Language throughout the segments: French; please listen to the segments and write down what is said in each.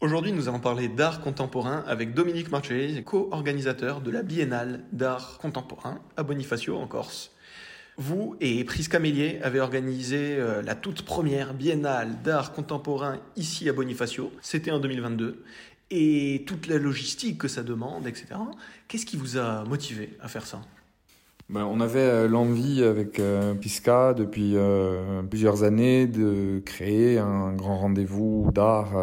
Aujourd'hui, nous allons parler d'art contemporain avec Dominique Marchesi, co-organisateur de la Biennale d'art contemporain à Bonifacio en Corse. Vous et Prisca Mélier avez organisé euh, la toute première Biennale d'art contemporain ici à Bonifacio. C'était en 2022. Et toute la logistique que ça demande, etc. Qu'est-ce qui vous a motivé à faire ça? Ben, on avait euh, l'envie avec euh, Pisca depuis plusieurs années de créer un grand rendez-vous d'art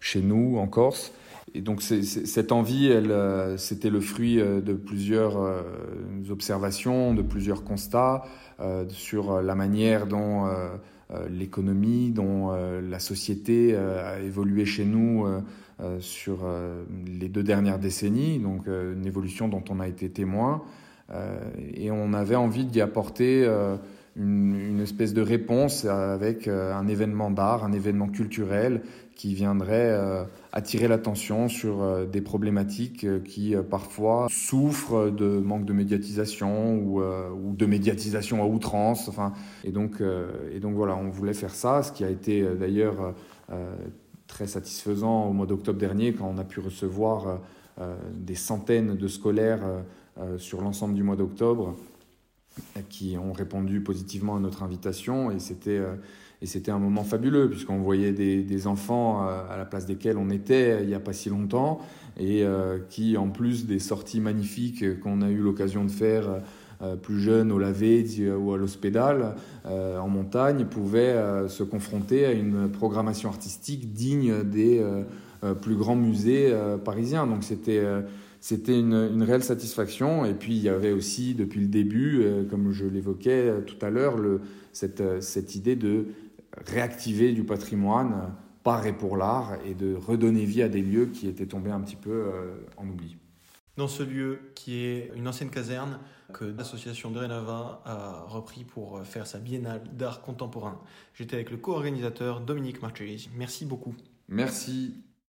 chez nous en Corse. Et donc cette envie, elle, euh, c'était le fruit euh, de plusieurs euh, observations, de plusieurs constats sur la manière dont l'économie, dont la société a évolué chez nous sur les deux dernières décennies, donc une évolution dont on a été témoin. Et on avait envie d'y apporter une, espèce de réponse avec euh, un événement d'art, un événement culturel qui viendrait euh, attirer l'attention sur euh, des problématiques qui parfois souffrent de manque de médiatisation ou, ou de médiatisation à outrance. Enfin, et donc, et donc voilà, on voulait faire ça, ce qui a été d'ailleurs très satisfaisant au mois d'octobre dernier quand on a pu recevoir des centaines de scolaires sur l'ensemble du mois d'octobre qui ont répondu positivement à notre invitation. Et c'était euh, et c'était un moment fabuleux puisqu'on voyait des, des, enfants euh, à la place desquels on était il n'y a pas si longtemps et euh, qui en plus des sorties magnifiques qu'on a eu l'occasion de faire plus jeunes au Lavezzi ou à l'Hospédal en montagne pouvaient se confronter à une programmation artistique digne des plus grands musées parisiens donc c'était une, réelle satisfaction. Et puis il y avait aussi depuis le début, euh, comme je l'évoquais euh, tout à l'heure, cette, euh, cette idée de réactiver du patrimoine par et pour l'art et de redonner vie à des lieux qui étaient tombés un petit peu en oubli. Dans ce lieu qui est une ancienne caserne que l'association de Renava a repris pour faire sa biennale d'art contemporain. J'étais avec le co-organisateur Dominique Marchesi. Merci beaucoup. Merci.